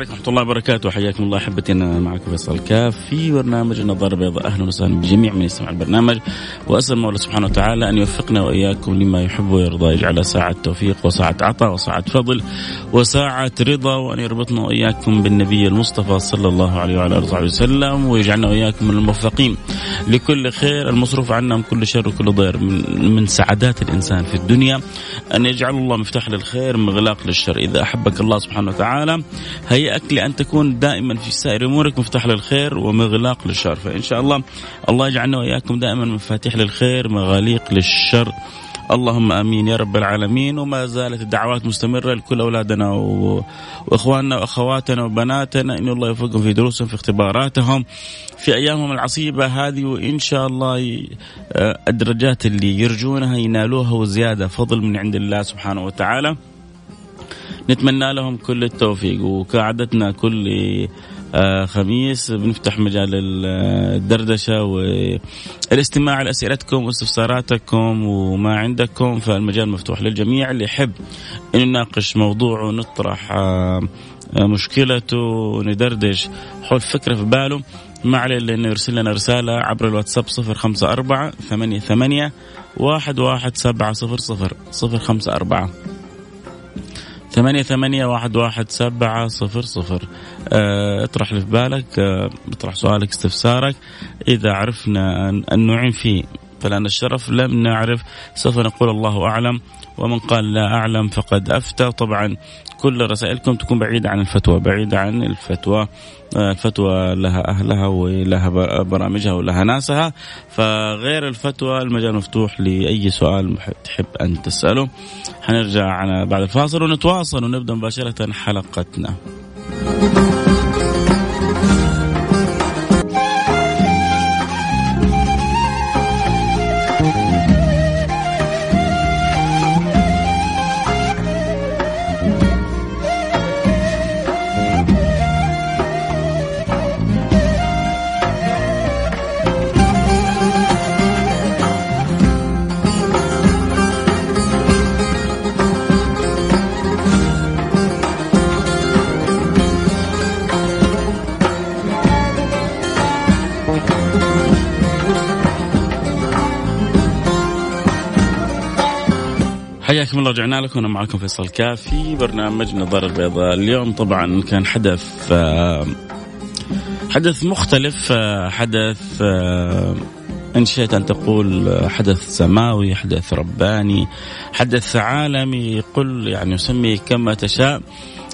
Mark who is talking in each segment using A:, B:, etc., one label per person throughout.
A: عليكم ورحمة الله وبركاته. حياكم الله أحبتي أنا معكم فيصل كاف في برنامج النظارة البيضاء. أهلا وسهلا بجميع من يستمع البرنامج. وأسأل الله سبحانه وتعالى أن يوفقنا وإياكم لما يحب ويرضى يجعل ساعة توفيق وساعة عطاء وساعة فضل وساعة رضا وأن يربطنا وإياكم بالنبي المصطفى صلى الله عليه وعلى آله وصحبه وسلم ويجعلنا وإياكم من الموفقين. لكل خير المصروف عنا من كل شر وكل ضير. من, من سعادات الإنسان في الدنيا أن يجعل الله مفتاح للخير مغلاق للشر. إذا أحبك الله سبحانه وتعالى هيئك لأن تكون دائما في سائر أمورك مفتاح للخير ومغلاق للشر فإن شاء الله الله يجعلنا وإياكم دائما مفاتيح للخير مغاليق للشر اللهم آمين يا رب العالمين وما زالت الدعوات مستمرة لكل أولادنا. وإخواننا وأخواتنا وبناتنا إن الله يوفقهم في دروسهم في اختباراتهم في أيامهم العصيبة هذه وإن شاء الله ي... الدرجات اللي يرجونها ينالوها وزيادة فضل من عند الله سبحانه وتعالى. نتمنى لهم كل التوفيق. وكعادتنا كل آه خميس بنفتح مجال الدردشة والاستماع لأسئلتكم واستفساراتكم وما عندكم فالمجال مفتوح للجميع اللي يحب أن نناقش موضوع ونطرح آه مشكلته وندردش. حول فكرة في باله ما عليه إلا أنه يرسل لنا رسالة عبر الواتساب صفر خمسة أربعة ثمانية ثمانية واحد واحد سبعة صفر صفر صفر خمسة أربعة. ثمانية ثمانية واحد واحد سبعة صفر صفر. آه اطرح اللي في بالك آه اطرح سؤالك استفسارك. إذا عرفنا أن نعين فيه فلأن الشرف لم نعرف سوف نقول الله أعلم. ومن قال لا أعلم فقد أفتى. طبعا كل رسائلكم تكون بعيدة عن الفتوى بعيدة عن الفتوى الفتوى لها أهلها ولها برامجها ولها ناسها. فغير الفتوى المجال مفتوح لأي سؤال تحب أن تسأله. حنرجع بعد الفاصل ونتواصل ونبدأ مباشرة حلقتنا. حياكم الله رجعنا لكم. أنا معكم فيصل كافي. برنامج نظر البيضاء اليوم. طبعا كان حدث حدث مختلف حدث إن شئت أن تقول حدث سماوي حدث رباني حدث عالمي قل يعني سمي كما تشاء.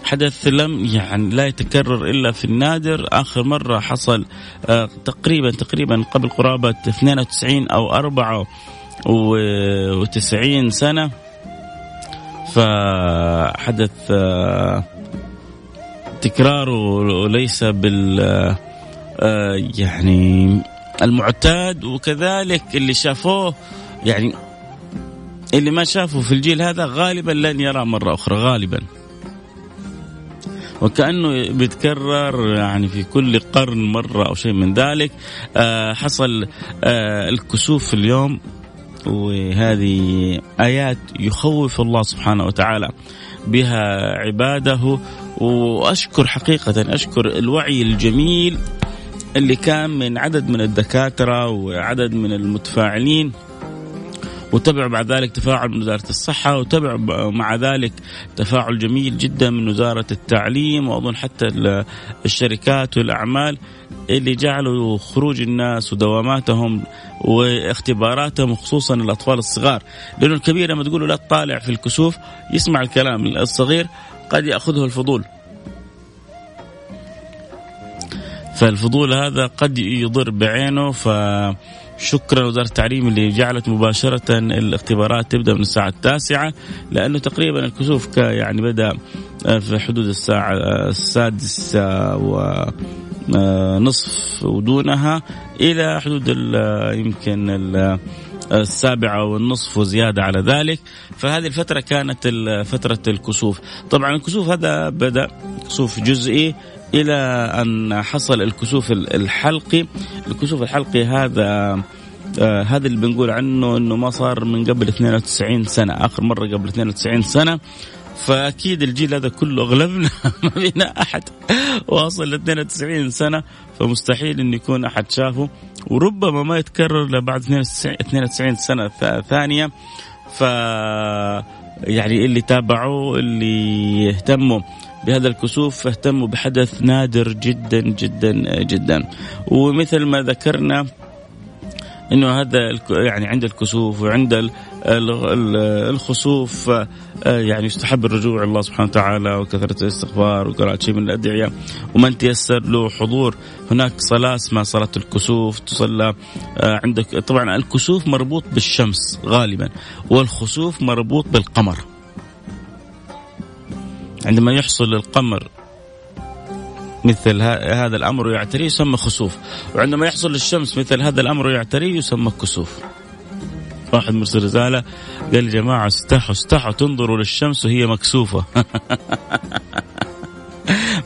A: حدث لم يعني لا يتكرر إلا في النادر. آخر مرة حصل تقريبا تقريبا قبل قرابة 92 أو 94 سنة. فحدث تكراره ليس بال يعني المعتاد وكذلك اللي شافوه يعني اللي ما شافه في الجيل هذا غالبا لن يرى مرة أخرى غالبا. وكأنه بيتكرر يعني في كل قرن مرة أو شيء من ذلك حصل الكسوف اليوم. وهذه آيات يخوف الله سبحانه وتعالى بها عباده. وأشكر حقيقة أشكر الوعي الجميل اللي كان من عدد من الدكاترة وعدد من المتفاعلين وتبع بعد ذلك تفاعل من وزارة الصحة وتبع مع ذلك تفاعل جميل جدا من وزارة التعليم وأظن حتى الشركات والأعمال اللي جعلوا خروج الناس ودواماتهم واختباراتهم خصوصا الأطفال الصغار. لأنه الكبير لما تقول له لا تطالع في الكسوف يسمع الكلام. الصغير قد يأخذه الفضول. فالفضول هذا قد يضر بعينه ف شكرا وزاره التعليم اللي جعلت مباشرة الاختبارات تبدأ من الساعة التاسعة لأنه تقريبا الكسوف يعني بدأ في حدود الساعة السادسة و نصف ودونها إلى حدود يمكن السابعة والنصف وزيادة على ذلك. فهذه الفترة كانت فترة الكسوف. طبعا الكسوف هذا بدأ كسوف جزئي إلى أن حصل الكسوف الحلقي. الكسوف الحلقي هذا آه هذا اللي بنقول عنه إنه ما صار من قبل 92 سنة آخر مرة قبل 92 سنة. فأكيد الجيل هذا كله أغلبنا ما فينا أحد واصل ل 92 سنة فمستحيل انه يكون أحد شافه. وربما ما يتكرر لبعد 92 سنة ثانية. ف يعني اللي تابعوه اللي يهتموا بهذا الكسوف اهتموا بحدث نادر جدا جدا جدا. ومثل ما ذكرنا إنه هذا يعني عند الكسوف وعند الخسوف آه، يعني يستحب الرجوع الله سبحانه وتعالى وكثرة الاستغفار وقراءة شيء من الأدعية. ومن تيسر له حضور هناك صلاة اسمها صلاة الكسوف تصلى آه، عندك طبعا الكسوف مربوط بالشمس غالبا والخسوف مربوط بالقمر. عندما يحصل القمر مثل هذا الأمر يعتريه يسمى خسوف. وعندما يحصل للشمس مثل هذا الأمر يعتريه يسمى كسوف واحد مرسل رسالة قال يا جماعة استحوا استحوا تنظروا للشمس وهي مكسوفة.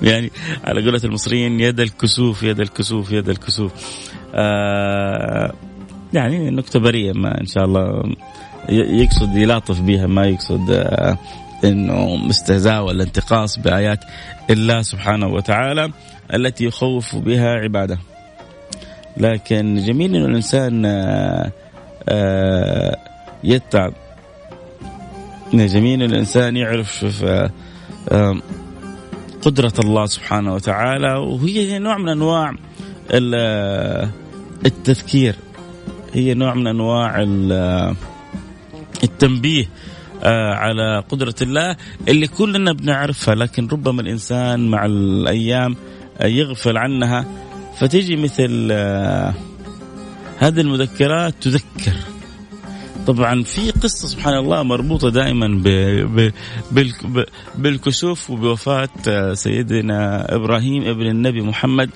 A: يعني على قولة المصريين يد الكسوف يد الكسوف يد الكسوف. آه يعني نكتة بريئة ما إن شاء الله يقصد يلاطف بها ما يقصد آه إنه مستهزاء ولا انتقاص بآيات الله سبحانه وتعالى التي يخوف بها عباده. لكن جميل إنه الإنسان آه، آه، يتعب. جميل الإنسان يعرف آه، قدرة الله سبحانه وتعالى وهي نوع من أنواع التذكير هي نوع من أنواع التنبيه على قدرة الله. اللي كلنا بنعرفها لكن ربما الإنسان مع الأيام آه، يغفل عنها. فتيجي مثل آه، هذه المذكرات تذكر. طبعا في قصة سبحان الله مربوطة دائما بالكسوف وبوفاة سيدنا إبراهيم ابن النبي محمد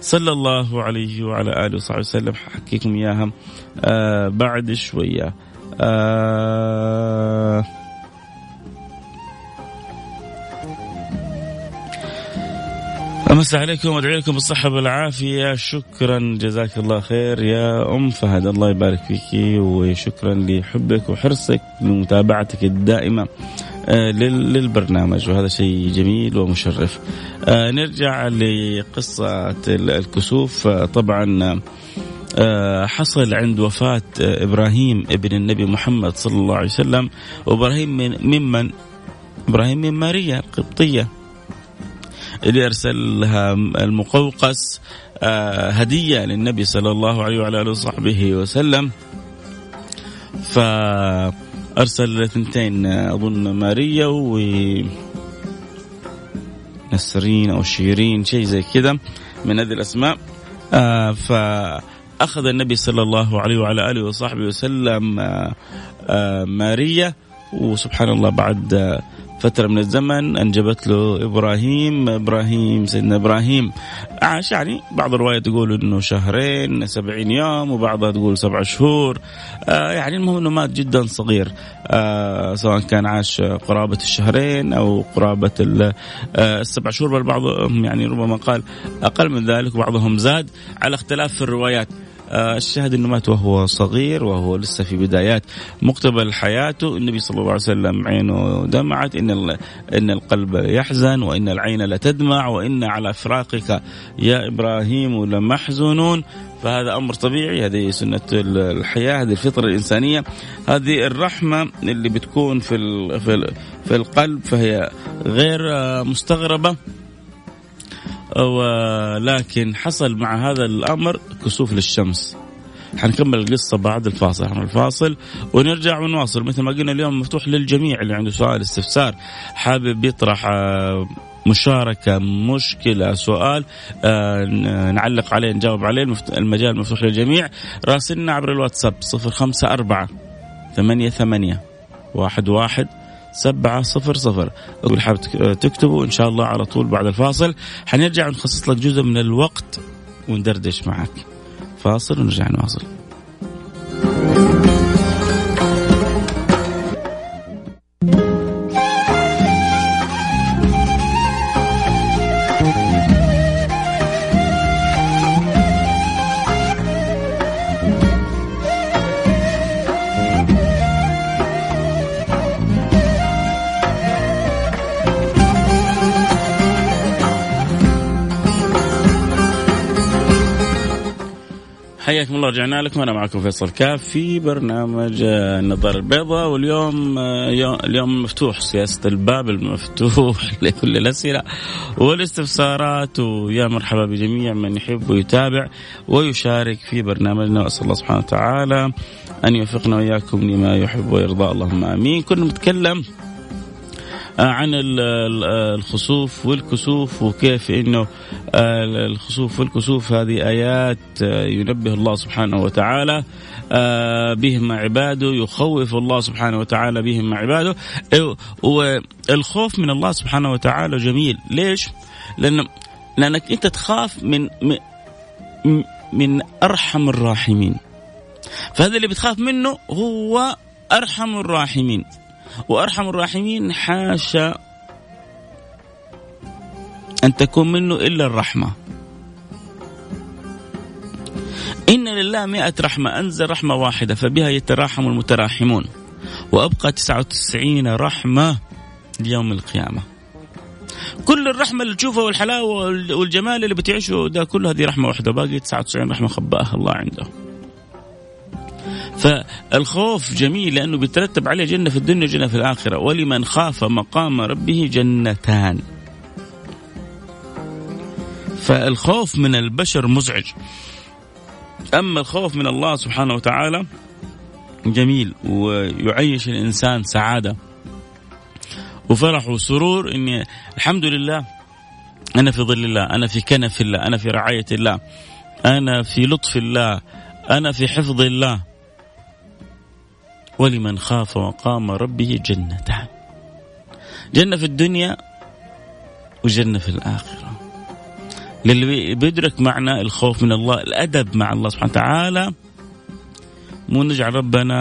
A: صلى الله عليه وعلى آله وصحبه وسلم. حكيكم إياها بعد شوية. آه أمس عليكم وأدعي لكم بالصحة والعافية. شكرا جزاك الله خير يا أم فهد. الله يبارك فيك وشكرا لحبك وحرصك لمتابعتك الدائمة آه، للبرنامج. وهذا شيء جميل ومشرف. آه، نرجع لقصة الكسوف. طبعا حصل عند وفاة آه، إبراهيم ابن النبي محمد صلى الله عليه وسلم وإبراهيم من ممن إبراهيم من ماريا القبطية اللي أرسل لها المقوقس آه، هدية للنبي صلى الله عليه وعلى آله وصحبه وسلم. فأرسل اثنتين أظن ماريا و نسرين أو شيرين شيء زي كذا من هذه الأسماء. آه ف أخذ النبي صلى الله عليه وعلى آله وصحبه وسلم آه، آه، ماريا وسبحان الله بعد فترة من الزمن أنجبت له إبراهيم إبراهيم سيدنا إبراهيم. عاش يعني بعض الروايات تقول أنه شهرين سبعين يوم وبعضها تقول سبع شهور. آه يعني المهم أنه مات جدا صغير. آه سواء كان عاش قرابة الشهرين أو قرابة آه السبع شهور بل بعضهم يعني ربما قال أقل من ذلك وبعضهم زاد. على اختلاف في الروايات آه، الشاهد إنه مات وهو صغير وهو لسه في بدايات مقتبل حياته. النبي صلى الله عليه وسلم عينه دمعت. إن إن القلب يحزن وإن العين لتدمع وإن على فراقك يا إبراهيم لمحزونون. فهذا أمر طبيعي. هذه سنة الحياة هذه الفطرة الإنسانية. هذه الرحمة اللي بتكون في في القلب فهي غير مستغربة. ولكن حصل مع هذا الأمر كسوف للشمس. حنكمل القصة بعد الفاصل حنروح الفاصل ونرجع ونواصل. مثل ما قلنا اليوم مفتوح للجميع اللي عنده سؤال استفسار حابب يطرح آه، مشاركة مشكلة سؤال آه نعلق عليه نجاوب عليه. المجال مفتوح للجميع. راسلنا عبر الواتساب صفر خمسة أربعة ثمانية ثمانية واحد واحد سبعة صفر صفر. أقول حاب تكتبوا إن شاء الله على طول بعد الفاصل. حنرجع نخصص لك جزء من الوقت وندردش معك. فاصل ونرجع نواصل. حياكم الله رجعنا لكم. أنا معكم فيصل كاف في برنامج آه، النظارة البيضاء. واليوم آه، اليوم مفتوح سياسة الباب المفتوح لكل الأسئلة والاستفسارات. ويا مرحبا بجميع من يحب ويتابع ويشارك في برنامجنا. وأسأل الله سبحانه وتعالى أن يوفقنا وإياكم لما يحب ويرضى. اللهم آمين. كنا نتكلم عن الخسوف والكسوف وكيف إنه آه، الخسوف والكسوف هذه آيات آه، ينبه الله سبحانه وتعالى بهم عباده يخوف الله سبحانه وتعالى بهم عباده. والخوف من الله سبحانه وتعالى جميل. ليش؟ لأن لأنك أنت تخاف من من أرحم الراحمين. فهذا اللي بتخاف منه هو أرحم الراحمين. وأرحم الراحمين حاشا أن تكون منه إلا الرحمة. إن لله مئة رحمة أنزل رحمة واحدة فبها يتراحم المتراحمون. وأبقى تسعة وتسعين رحمة ليوم القيامة. كل الرحمة اللي تشوفها والحلاوة والجمال اللي بتعيشه ده كله هذه رحمة واحدة باقي 99 رحمة خبأها الله عنده. فالخوف جميل لأنه بيترتب عليه جنة في الدنيا وجنة في الآخرة. ولمن خاف مقام ربه جنتان. فالخوف من البشر مزعج. أما الخوف من الله سبحانه وتعالى جميل ويعيش الإنسان سعادة. وفرح وسرور إني الحمد لله أنا في ظل الله أنا في كنف الله أنا في رعاية الله أنا في لطف الله أنا في حفظ الله. ولمن خاف وقام ربه جنتان جنة في الدنيا وجنة في الآخرة. للي بيدرك معنى الخوف من الله الأدب مع الله سبحانه وتعالى. مو نجعل ربنا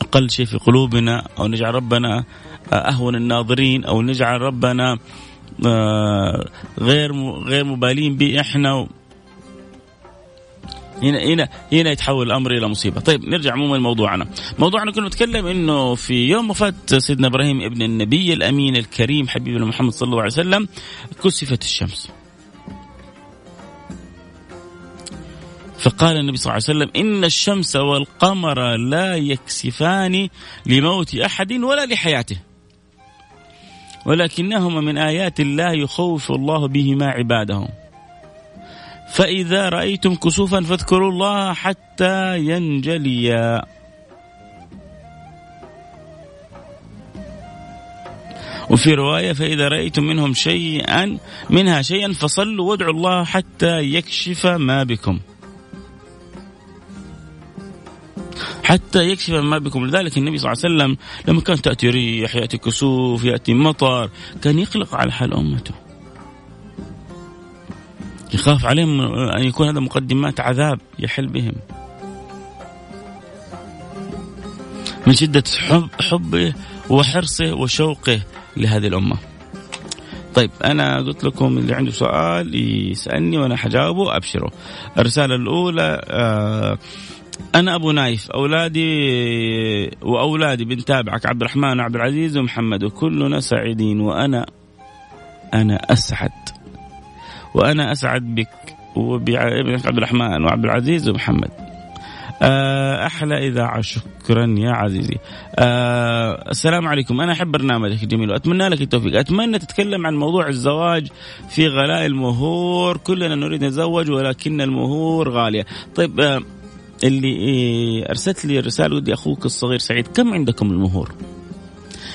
A: أقل شيء في قلوبنا أو نجعل ربنا أهون الناظرين أو نجعل ربنا آه، غير غير مبالين به إحنا. هنا هنا هنا يتحول الأمر إلى مصيبة، طيب نرجع عموما لموضوعنا، موضوعنا كنا نتكلم إنه في يوم وفاة سيدنا إبراهيم ابن النبي الأمين الكريم حبيبنا محمد صلى الله عليه وسلم كسفت الشمس. فقال النبي صلى الله عليه وسلم إن الشمس والقمر لا يكسفان لموت أحد ولا لحياته. ولكنهما من آيات الله يخوف الله بهما عباده. فإذا رأيتم كسوفا فاذكروا الله حتى ينجليا وفي رواية فإذا رأيتم منهم شيئا منها شيئا فصلوا وادعوا الله حتى يكشف ما بكم. حتى يكشف ما بكم. لذلك النبي صلى الله عليه وسلم لما كانت تأتي ريح يأتي كسوف يأتي مطر كان يقلق على حال أمته. يخاف عليهم أن يكون هذا مقدمات عذاب يحل بهم. من شدة حب حبه وحرصه وشوقه لهذه الأمة. طيب أنا قلت لكم اللي عنده سؤال يسألني وأنا حجاوبه أبشره. الرسالة الأولى آه أنا أبو نايف أولادي وأولادي بنتابعك عبد الرحمن وعبد العزيز ومحمد وكلنا سعيدين وأنا أنا أسعد. وأنا أسعد بك وبابنك عبد الرحمن وعبد العزيز ومحمد. آه، أحلى إذاعة شكرا يا عزيزي. أه السلام عليكم. أنا أحب برنامجك الجميل وأتمنى لك التوفيق. أتمنى تتكلم عن موضوع الزواج في غلاء المهور. كلنا نريد نتزوج ولكن المهور غالية. طيب أه اللي أرسلت لي الرسالة ودي أخوك الصغير سعيد كم عندكم المهور؟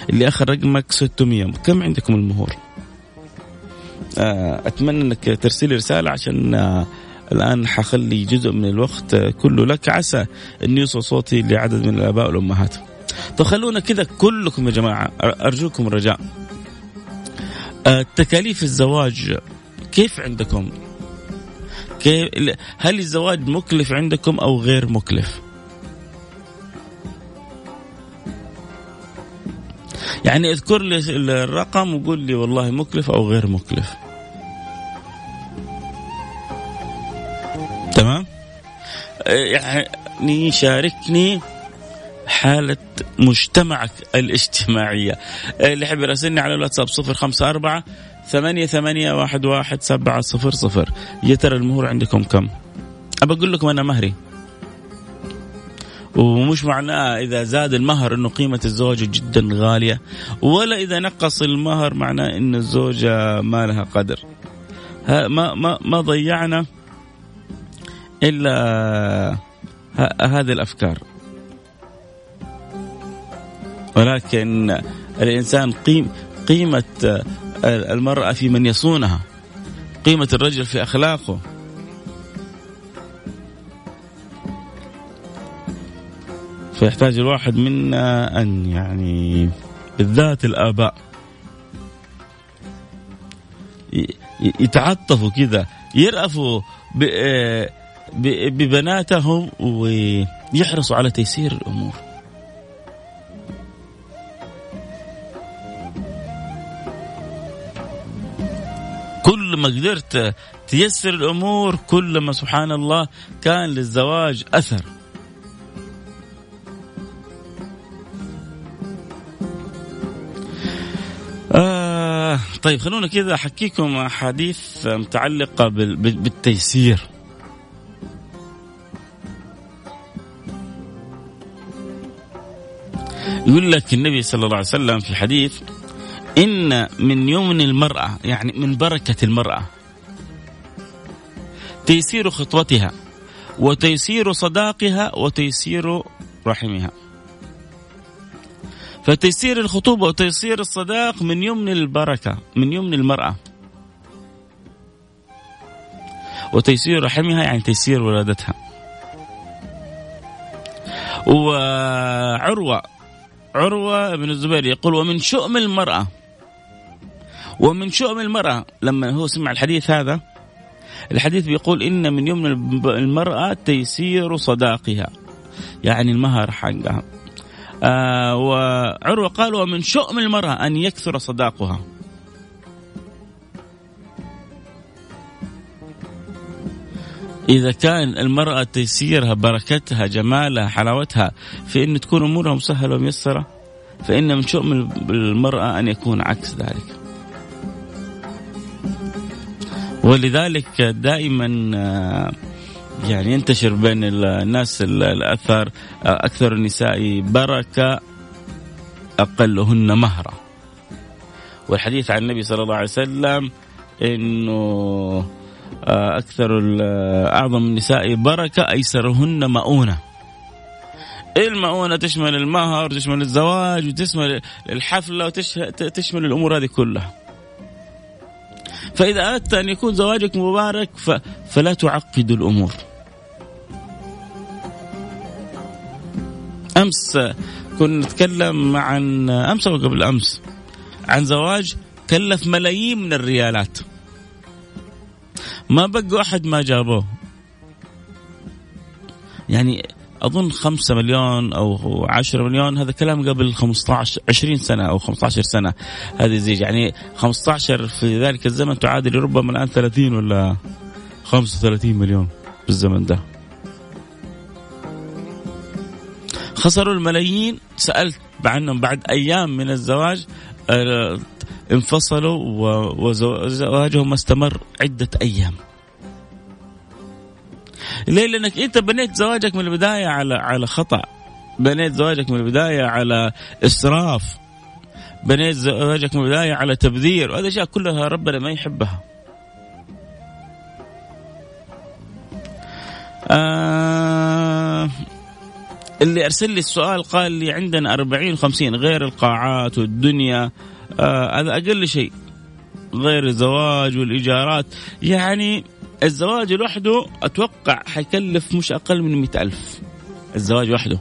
A: اللي اخر رقمك 600 كم عندكم المهور؟ آه، أتمنى إنك ترسلي رسالة عشان آه، الآن حخلي جزء من الوقت كله لك عسى ان يوصل صوتي لعدد من الآباء والأمهات. طب خلونا كذا كلكم يا جماعة أرجوكم الرجاء. آه، تكاليف الزواج كيف عندكم؟ كيف هل الزواج مكلف عندكم أو غير مكلف؟ يعني اذكر لي الرقم وقول لي والله مكلف أو غير مكلف. يعني شاركني حالة مجتمعك الاجتماعية. اللي يحب يراسلني على الواتساب صفر خمسة أربعة ثمانية ثمانية واحد واحد سبعة صفر صفر. يا ترى المهور عندكم كم؟ أبى أقول لكم أنا مهري. ومش معناه إذا زاد المهر أنه قيمة الزوجة جدا غالية ولا إذا نقص المهر معناه أن الزوجة ما لها قدر. ما ما ما ضيعنا. إلا هذه الأفكار. ولكن الإنسان قيم قيمة المرأة في من يصونها قيمة الرجل في أخلاقه. فيحتاج الواحد منا أن يعني بالذات الآباء يتعطفوا كذا يرأفوا ببناتهم ويحرصوا على تيسير الأمور. كل ما قدرت تيسر الأمور كل ما سبحان الله كان للزواج أثر. آه طيب خلونا كذا أحكيكم أحاديث متعلقة بالتيسير. يقول لك النبي صلى الله عليه وسلم في حديث إن من يمن المرأة يعني من بركة المرأة تيسير خطوتها وتيسير صداقها وتيسير رحمها. فتيسير الخطوبة وتيسير الصداق من يمن البركة من يمن المرأة. وتيسير رحمها يعني تيسير ولادتها. وعروة عروة بن الزبير يقول ومن شؤم المرأة ومن شؤم المرأة لما هو سمع الحديث هذا الحديث بيقول إن من يمن المرأة تيسير صداقها. يعني المهر حقها. آه وعروة قال ومن شؤم المرأة أن يكثر صداقها. إذا كان المرأة تيسيرها بركتها جمالها حلاوتها في أن تكون أمورها مسهلة وميسرة فإن من شؤم المرأة أن يكون عكس ذلك. ولذلك دائما آه، يعني ينتشر بين الناس الأثر آه، أكثر النساء بركة أقلهن مهرا والحديث عن النبي صلى الله عليه وسلم آه، أكثر أعظم النساء بركة أيسرهن مؤونة. المؤونة؟ تشمل المهر تشمل الزواج وتشمل الحفلة وتشمل الأمور هذه كلها. فإذا أردت أن يكون زواجك مبارك. فلا تعقد الأمور. أمس كنا نتكلم عن أمس أو قبل أمس عن زواج كلف ملايين من الريالات. ما بقوا أحد ما جابوه. يعني أظن 5 مليون أو 10 مليون هذا كلام قبل 15 20 سنة أو 15 سنة. هذه زيج يعني 15 في ذلك الزمن تعادل ربما الآن 30 ولا 35 مليون في الزمن ده. خسروا الملايين. سألت عنهم بعد أيام من الزواج آه، انفصلوا وزواجهم استمر عدة أيام. ليه؟ لأنك أنت بنيت زواجك من البداية على على خطأ. بنيت زواجك من البداية على إسراف. بنيت زواجك من البداية على تبذير. وهذه الاشياء كلها ربنا ما يحبها. آه اللي أرسل لي السؤال قال لي عندنا 40 و50 غير القاعات والدنيا. آه، هذا أقل شيء غير الزواج والإيجارات. يعني الزواج لوحده أتوقع حيكلف مش أقل من مئة ألف. الزواج وحده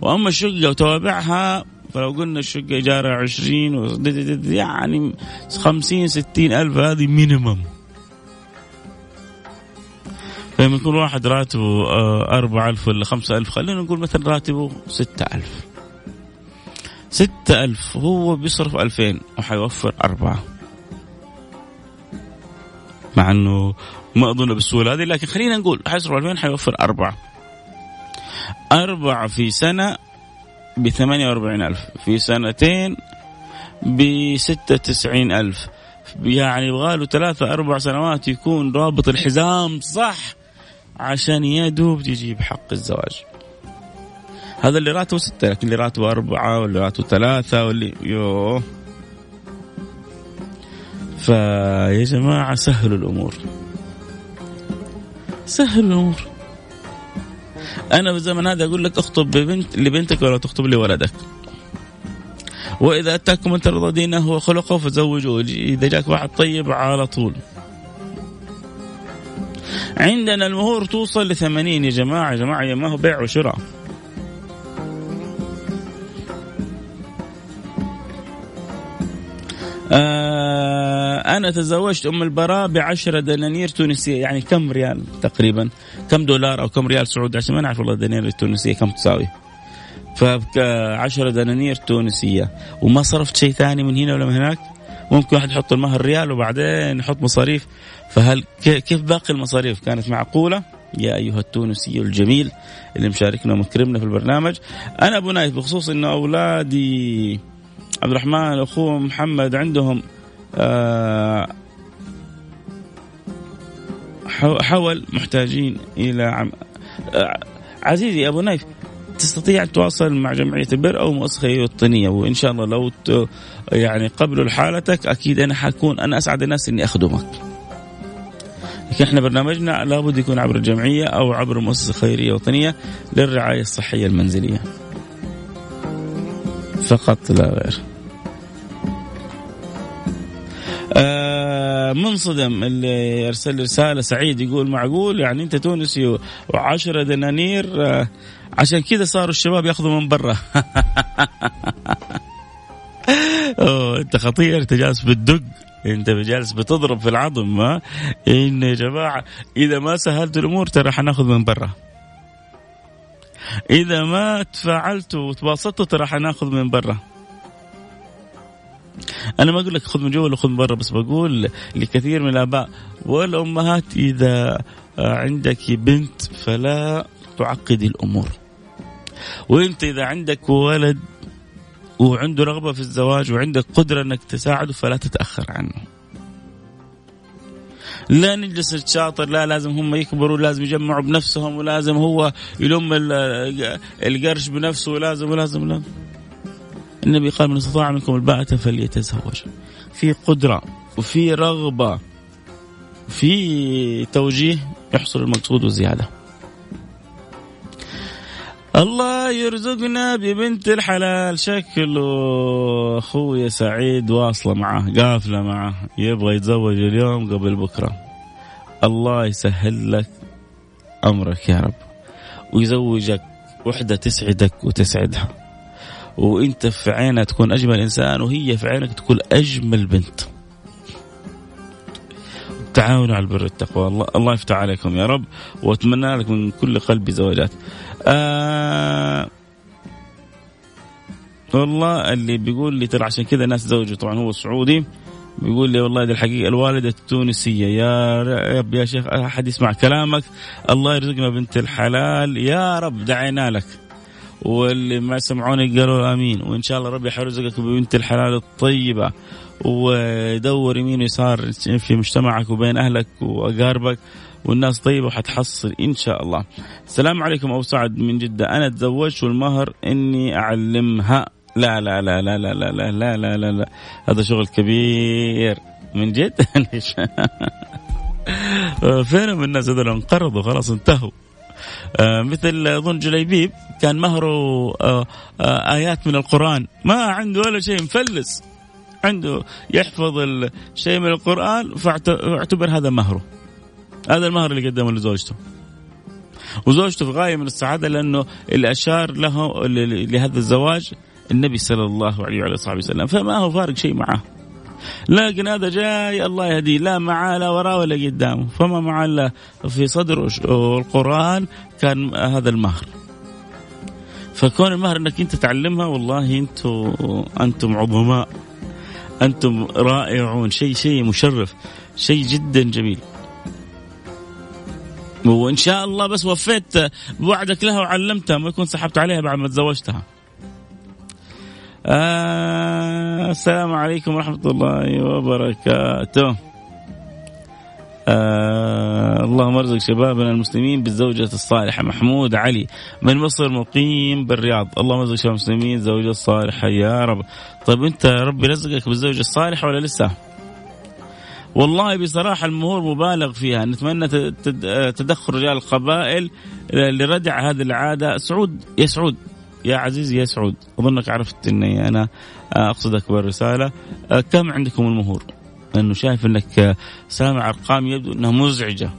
A: وأما الشقة وتوابعها فلو قلنا الشقة إيجارها 20 يعني 50 60 ألف هذه مينيمم فلما يكون واحد راتبه آه، أربعة ألف ولا خمسة ألف خلينا نقول مثلا راتبه ستة ألف. ستة ألف هو بيصرف ألفين. وحيوفر أربعة. مع أنه ما أظن بالسهولة هذه لكن خلينا نقول حيصرف ألفين حيوفر أربعة. أربعة في سنة بثمانية وأربعين ألف. في سنتين بستة تسعين ألف. يعني يبغى له ثلاثة أربع سنوات يكون رابط الحزام صح عشان يا دوب تجيب حق الزواج. هذا اللي راتبه ستة لكن اللي راتبه أربعة واللي راتبه ثلاثة واللي يوه. فيا جماعة سهلوا الأمور. سهلوا الأمور. أنا بالزمن هذا أقول لك اخطب ببنت لبنتك ولا تخطب لولدك. وإذا أتاكم من ترضى دينه وخلقه فزوجوه إذا جاك واحد طيب على طول. عندنا المهور توصل ل 80 يا جماعة يا جماعة ما هو بيع وشراء. أنا تزوجت أم البراء بعشرة دنانير تونسية يعني كم ريال تقريبا؟ كم دولار أو كم ريال سعودي؟ عشان ما نعرف والله الدنانير التونسية كم تساوي. فعشرة دنانير تونسية. وما صرفت شيء ثاني من هنا ولا من هناك؟ ممكن واحد يحط المهر ريال وبعدين يحط مصاريف. فهل كيف باقي المصاريف؟ كانت معقولة؟ يا أيها التونسي الجميل اللي مشاركنا ومكرمنا في البرنامج. أنا أبو نايف بخصوص إنه أولادي عبد الرحمن اخوه محمد عندهم حول محتاجين إلى عم آه عزيزي أبو نايف تستطيع أن تواصل مع جمعية البر أو مؤسسة وطنية وإن شاء الله لو يعني قبلوا لحالتك أكيد أنا حكون أنا أسعد الناس إني أخدمك. لكن إحنا برنامجنا لابد يكون عبر الجمعية أو عبر مؤسسة خيرية وطنية للرعاية الصحية المنزلية. فقط لا غير. منصدم اللي ارسل رسالة سعيد يقول معقول يعني أنت تونسي وعشرة دنانير آه عشان كذا صاروا الشباب ياخذوا من برا. أنت خطير أنت جالس بتدق أنت جالس بتضرب في العظم ما إن يا جماعة إذا ما سهلت الأمور ترى حناخذ من برا. إذا ما تفاعلتوا وتباسطتوا ترى حناخذ من برا. أنا ما أقول لك خذ من جوا ولا خذ من برا بس بقول لكثير من الآباء والأمهات إذا عندك بنت فلا تعقدي الأمور. وأنت إذا عندك ولد وعنده رغبة في الزواج وعندك قدرة إنك تساعده فلا تتأخر عنه. لا نجلس نتشاطر لا لازم هم يكبروا لازم يجمعوا بنفسهم ولازم هو يلم القرش بنفسه ولازم ولازم ولازم. النبي قال من استطاع منكم الباءة فليتزوج. في قدرة وفي رغبة في توجيه يحصل المقصود وزياده الله يرزقنا ببنت الحلال. شكله أخوي سعيد واصلة معه قافلة معه يبغى يتزوج اليوم قبل بكرة. الله يسهل لك أمرك يا رب. ويزوجك وحدة تسعدك وتسعدها. وانت في عينها تكون أجمل إنسان وهي في عينك تكون أجمل بنت. تعاونوا على البر والتقوى. الله الله يفتح عليكم يا رب وأتمنى لك من كل قلبي زواجات آه والله اللي بيقول لي ترى عشان كذا ناس زوجوا طبعا هو سعودي. بيقول لي والله دي الحقيقة الوالدة التونسية. يا رب يا شيخ أحد يسمع كلامك؟ الله يرزقنا بنت الحلال. يا رب دعينا لك. واللي ما سمعوني قالوا امين وان شاء الله ربي حيرزقك ببنت الحلال الطيبه ودور يمين ويسار في مجتمعك وبين اهلك واقاربك والناس طيبه وحتحصل ان شاء الله. السلام عليكم ابو سعد من جده أنا تزوجت والمهر اني اعلمها لا لا لا لا لا لا لا لا لا, لا, لا. هذا شغل كبير من جد فين من الناس هذول انقرضوا خلاص انتهوا آه مثل اظن جليبيب كان مهره آه آه آيات من القرآن. ما عنده ولا شيء مفلس. عنده يحفظ شيء من القرآن فاعتبر هذا مهره. هذا المهر اللي قدمه لزوجته. وزوجته في غايه من السعادة لأنه اللي اشار له لهذا الزواج النبي صلى الله عليه وعلى وسلم. فما هو فارق شيء معه. لكن هذا جاي الله يهديه. لا معاه لا وراه ولا قدامه فما معاه الا في صدر القرآن كان هذا المهر. فكون المهر إنك أنت تعلمها والله أنتم أنتم عظماء. أنتم رائعون. شيء شيء مشرف. شيء جدا جميل. وإن شاء الله بس وفيت بوعدك لها وعلمتها ما يكون سحبت عليها بعد ما تزوجتها. آه السلام عليكم ورحمة الله وبركاته. آه اللهم ارزق شبابنا المسلمين بالزوجة الصالحة. محمود علي من مصر مقيم بالرياض. اللهم ارزق شباب المسلمين زوجة صالحة يا رب. طيب انت ربي رزقك بالزوجة الصالحة ولا لسه؟ والله بصراحة المهور مبالغ فيها. نتمنى تدخل رجال القبائل لردع هذه العادة. سعود يا سعود يا عزيزي يا سعود. أظنك عرفت إني أنا اقصدك بالرساله كم عندكم المهور؟ لأنه شايف إنك سامع ارقام يبدو إنها مزعجة.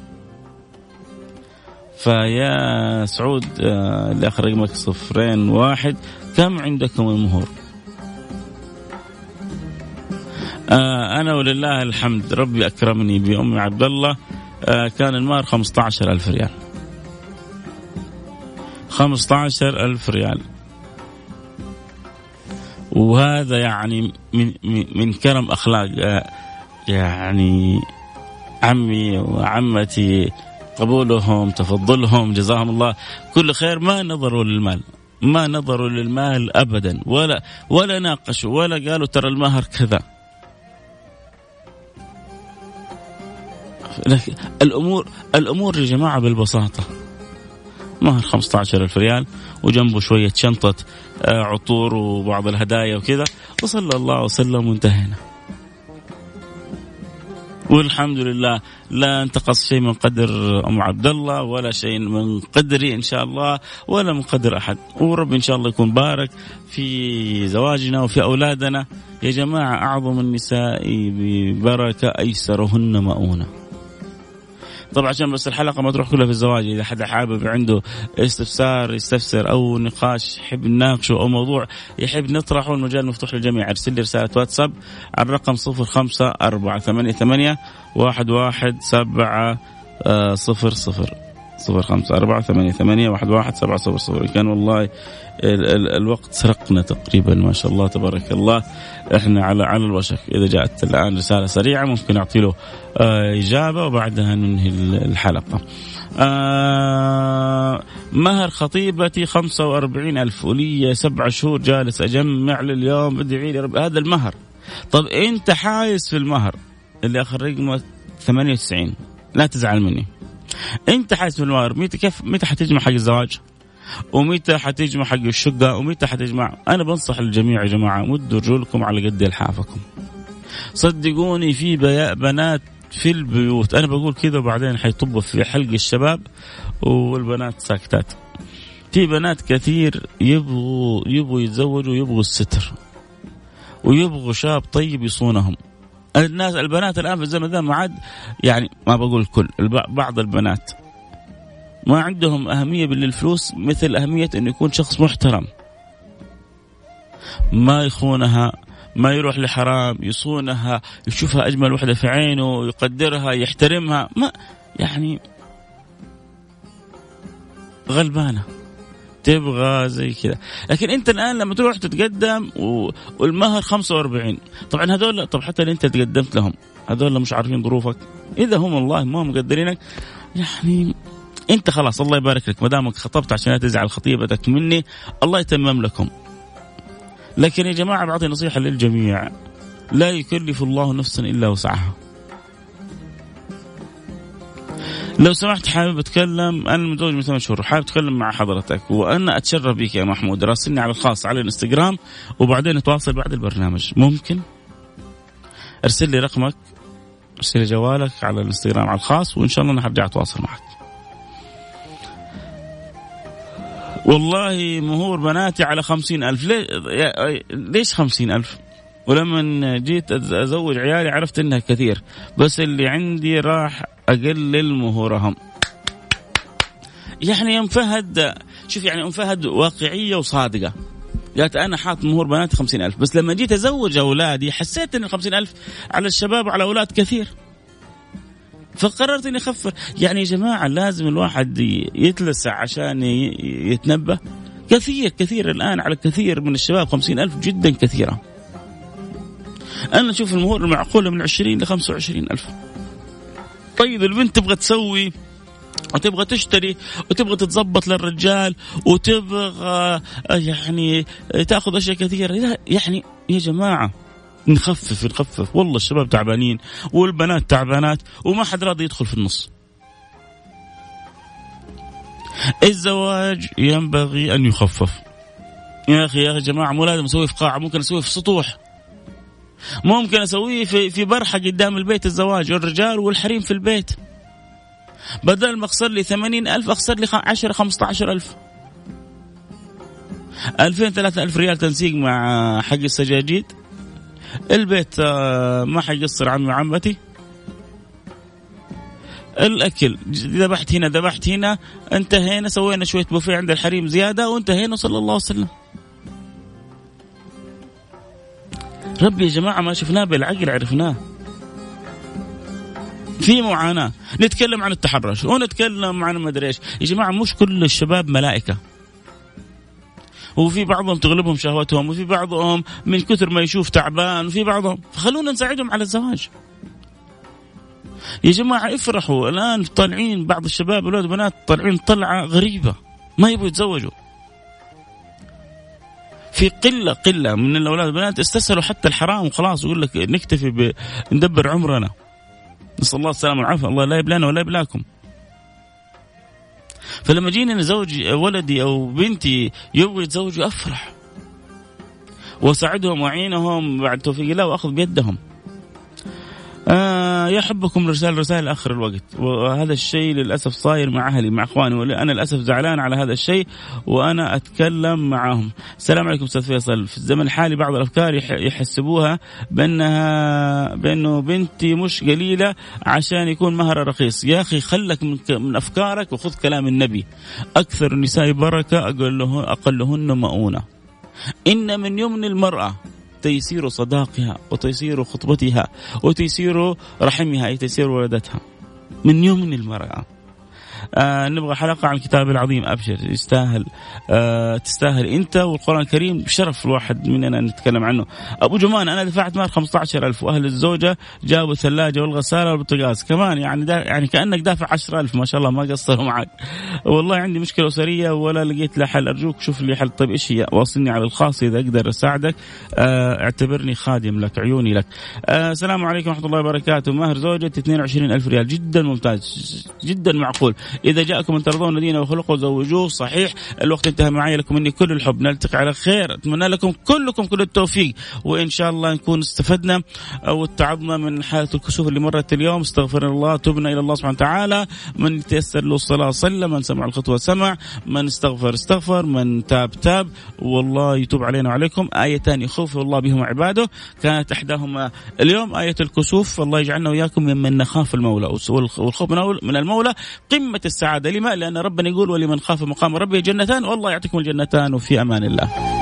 A: فيا سعود اللي اخر رقمك صفرين واحد. كم عندكم المهور؟ أنا ولله الحمد. ربي أكرمني بام عبد الله. كان المهر 15000 ريال. 15 ألف ريال. وهذا يعني من من كرم أخلاق آه، يعني عمي وعمتي قبولهم تفضلهم جزاهم الله. كل خير ما نظروا للمال ما نظروا للمال ابدا ولا ولا ناقشوا ولا قالوا ترى المهر كذا. الأمور الأمور يا جماعة بالبساطة. مهر 15000 ريال وجنبه شوية شنطة آه، عطور وبعض الهدايا وكذا. وصلى الله وسلم وانتهينا. والحمد لله لا انتقص شيء من قدر أم عبد الله ولا شيء من قدري إن شاء الله ولا من قدر أحد. ورب إن شاء الله يكون بارك في زواجنا وفي أولادنا. يا جماعة أعظم النساء ببركة أيسرهن مؤونة. طبعا عشان بس الحلقة ما تروح كلها في الزواج إذا حدا حابب عنده استفسار يستفسر أو نقاش يحب نناقشه أو موضوع يحب نطرحه المجال مفتوح للجميع. أرسل لي رسالة واتساب على الرقم 05488 واحد واحد سبعة آه، صفر صفر. صفر خمسة أربعة ثمانية ثمانية واحد واحد سبعة صفر صفر. كان والله ال ال الوقت سرقنا تقريبا ما شاء الله تبارك الله. إحنا على على الوشك. إذا جاءت الآن رسالة سريعة ممكن أعطي له آه إجابة وبعدها ننهي الحلقة. آه مهر خطيبتي خمسة وأربعين ألف. ولي سبع شهور جالس أجمع لليوم. ادعي لي رب هذا المهر. طب أنت حايس في المهر. اللي آخر رقمه 98 لا تزعل مني. أنت حايس في المهر متى كيف متى حتجمع حق الزواج؟ ومتى حتجمع حق الشقة؟ ومتى حتجمع أنا بنصح الجميع يا جماعة مدوا رجولكم على قد إلحافكم. صدقوني في بنات في البيوت. أنا بقول كذا وبعدين حيطبوا في حلق الشباب والبنات ساكتات. في بنات كثير يبغوا يبغوا يتزوجوا يبغوا الستر. ويبغوا شاب طيب يصونهم. الناس البنات الآن في الزمن ذا ما عاد يعني ما بقول الكل بعض البنات ما عندهم أهمية بالفلوس مثل أهمية أنه يكون شخص محترم. ما يخونها ما يروح لحرام يصونها يشوفها أجمل وحدة في عينه يقدرها يحترمها ما يعني غلبانة. تبغى زي كذا. لكن أنت الآن لما تروح تتقدم والمهر 45 طبعا هذول طب حتى اللي أنت تقدمت لهم هذول مش عارفين ظروفك. إذا هم والله ما مقدرينك يعني أنت خلاص الله يبارك لك. ما دامك خطبت عشان تزعل خطيبتك مني الله يتمم لكم. لكن يا جماعة بعطي نصيحة للجميع. لا يكلف الله نفسا إلا وسعها. لو سمحت حابب أتكلم أنا متزوج من ثمان شهور حابب أتكلم مع حضرتك وأنا أتشرف بك يا محمود. راسلني على الخاص على الإنستغرام وبعدين نتواصل بعد البرنامج. ممكن؟ ارسل لي رقمك ارسل لي جوالك على الإنستغرام على الخاص وإن شاء الله أنا حرجع أتواصل معك. والله مهور بناتي على خمسين ألف. ليش خمسين ألف؟ ولما جيت أزوج عيالي عرفت إنها كثير بس اللي عندي راح أقلل مهورهم يعني ام فهد شوف يعني ام فهد واقعية وصادقة. قالت أنا حاط مهور بناتي خمسين ألف. بس لما جيت أزوج أولادي حسيت إن الخمسين ألف على الشباب وعلى الاولاد كثير. فقررت إني أخفر. يعني يا جماعة لازم الواحد يتلسع عشان يتنبه. كثير كثير الآن على كثير من الشباب خمسين ألف جدا كثيرة. أنا أشوف المهور المعقولة من 20 ل 25 ألف. طيب البنت تبغى تسوي وتبغى تشتري وتبغى تتظبط للرجال وتبغى يعني تأخذ أشياء كثيرة. يعني يا جماعة نخفف نخفف. والله الشباب تعبانين والبنات تعبانات وما حد راضي يدخل في النص. الزواج ينبغي أن يخفف. يا أخي يا جماعة مو لازم اسويه في قاعه ممكن اسويه في سطوح. ممكن أسويه في في برحة قدام البيت الزواج الرجال والحريم في البيت. بدل ما أخسر لي ثمانين ألف أخسر لي عشرة خمسة عشر ألف. ألفين ثلاثة ألف ريال تنسيق مع حق السجاجيد. البيت آه، ما حيقصر عمي وعمتي. الأكل ذبحت هنا ذبحت هنا انتهينا سوينا شوية بوفيه عند الحريم زيادة وانتهينا صلى الله وسلم. ربي يا جماعة ما شفناه بالعقل عرفناه. في معاناة. نتكلم عن التحرش ونتكلم عن ما أدري إيش. يا جماعة مش كل الشباب ملائكة. وفي بعضهم تغلبهم شهوتهم وفي بعضهم من كثر ما يشوف تعبان وفي بعضهم. فخلونا نساعدهم على الزواج. يا جماعة افرحوا الآن طالعين بعض الشباب أولاد وبنات طالعين طلعة غريبة. ما يبغوا يتزوجوا. في قلة قلة. من الأولاد والبنات استسهلوا حتى الحرام وخلاص يقول لك نكتفي ندبر عمرنا. نسأل الله السلامة والعافية. الله لا يبلانا ولا يبلاكم. فلما جينا نزوج ولدي أو بنتي يبغوا يتزوجوا أفرح. وأساعدهم وأعينهم. بعد توفيق الله وأخذ بيدهم. يحبكم رسائل رسائل آخر الوقت وهذا الشيء للأسف صاير مع أهلي مع إخواني وأنا للأسف زعلان على هذا الشيء وأنا أتكلم معهم. السلام عليكم أستاذ فيصل، في الزمن الحالي بعض الأفكار يحسبوها بانها بأنه بنتي مش قليلة عشان يكون مهرها رخيص، يا أخي خلك من, من أفكارك وخذ كلام النبي. أكثر النساء بركة أقلهن مؤونة. إن من يمن المرأة تيسير صداقها وتيسير خطبتها وتيسير رحمها أي تيسير ولدتها. من يمن المرأة. آه نبغى حلقة عن الكتاب العظيم. أبشر يستاهل آه تستاهل أنت والقرآن الكريم شرف الواحد مننا نتكلم عنه. أبو جمان أنا دفعت مال 15000 وأهل الزوجة جابوا الثلاجة والغسالة والبوتاجاز كمان يعني دا يعني كأنك دافع 10000 ما شاء الله ما قصروا معك. والله عندي مشكلة أسرية ولا لقيت لها حل. أرجوك شوف لي حل. طيب إيش هي؟ واصلني على الخاص إذا أقدر أساعدك. آه اعتبرني خادم لك عيوني لك. آه السلام عليكم ورحمة الله وبركاته. مهر زوجتي 22000 ريال. جدا ممتاز جدا معقول. إذا جاءكم من ترضون دينه وخلقه زوجوه صحيح. الوقت انتهى معي لكم مني كل الحب. نلتقي على خير. أتمنى لكم كلكم كل التوفيق. وإن شاء الله نكون استفدنا أو اتعظنا من حالة الكسوف اللي مرت اليوم. استغفر الله تبنا إلى الله سبحانه وتعالى. من تيسر له الصلاة صلى من سمع الخطوة سمع. من استغفر استغفر من تاب تاب. والله يتوب علينا وعليكم. آيتان يخوف الله بهما عباده. كانت إحداهما اليوم آية الكسوف. الله يجعلنا وإياكم ممن نخاف المولى. والخوف من المولى قمة السعادة. لما؟ لأن ربنا يقول ولمن خاف مقام ربه جنتان. والله يعطيكم الجنتان وفي أمان الله.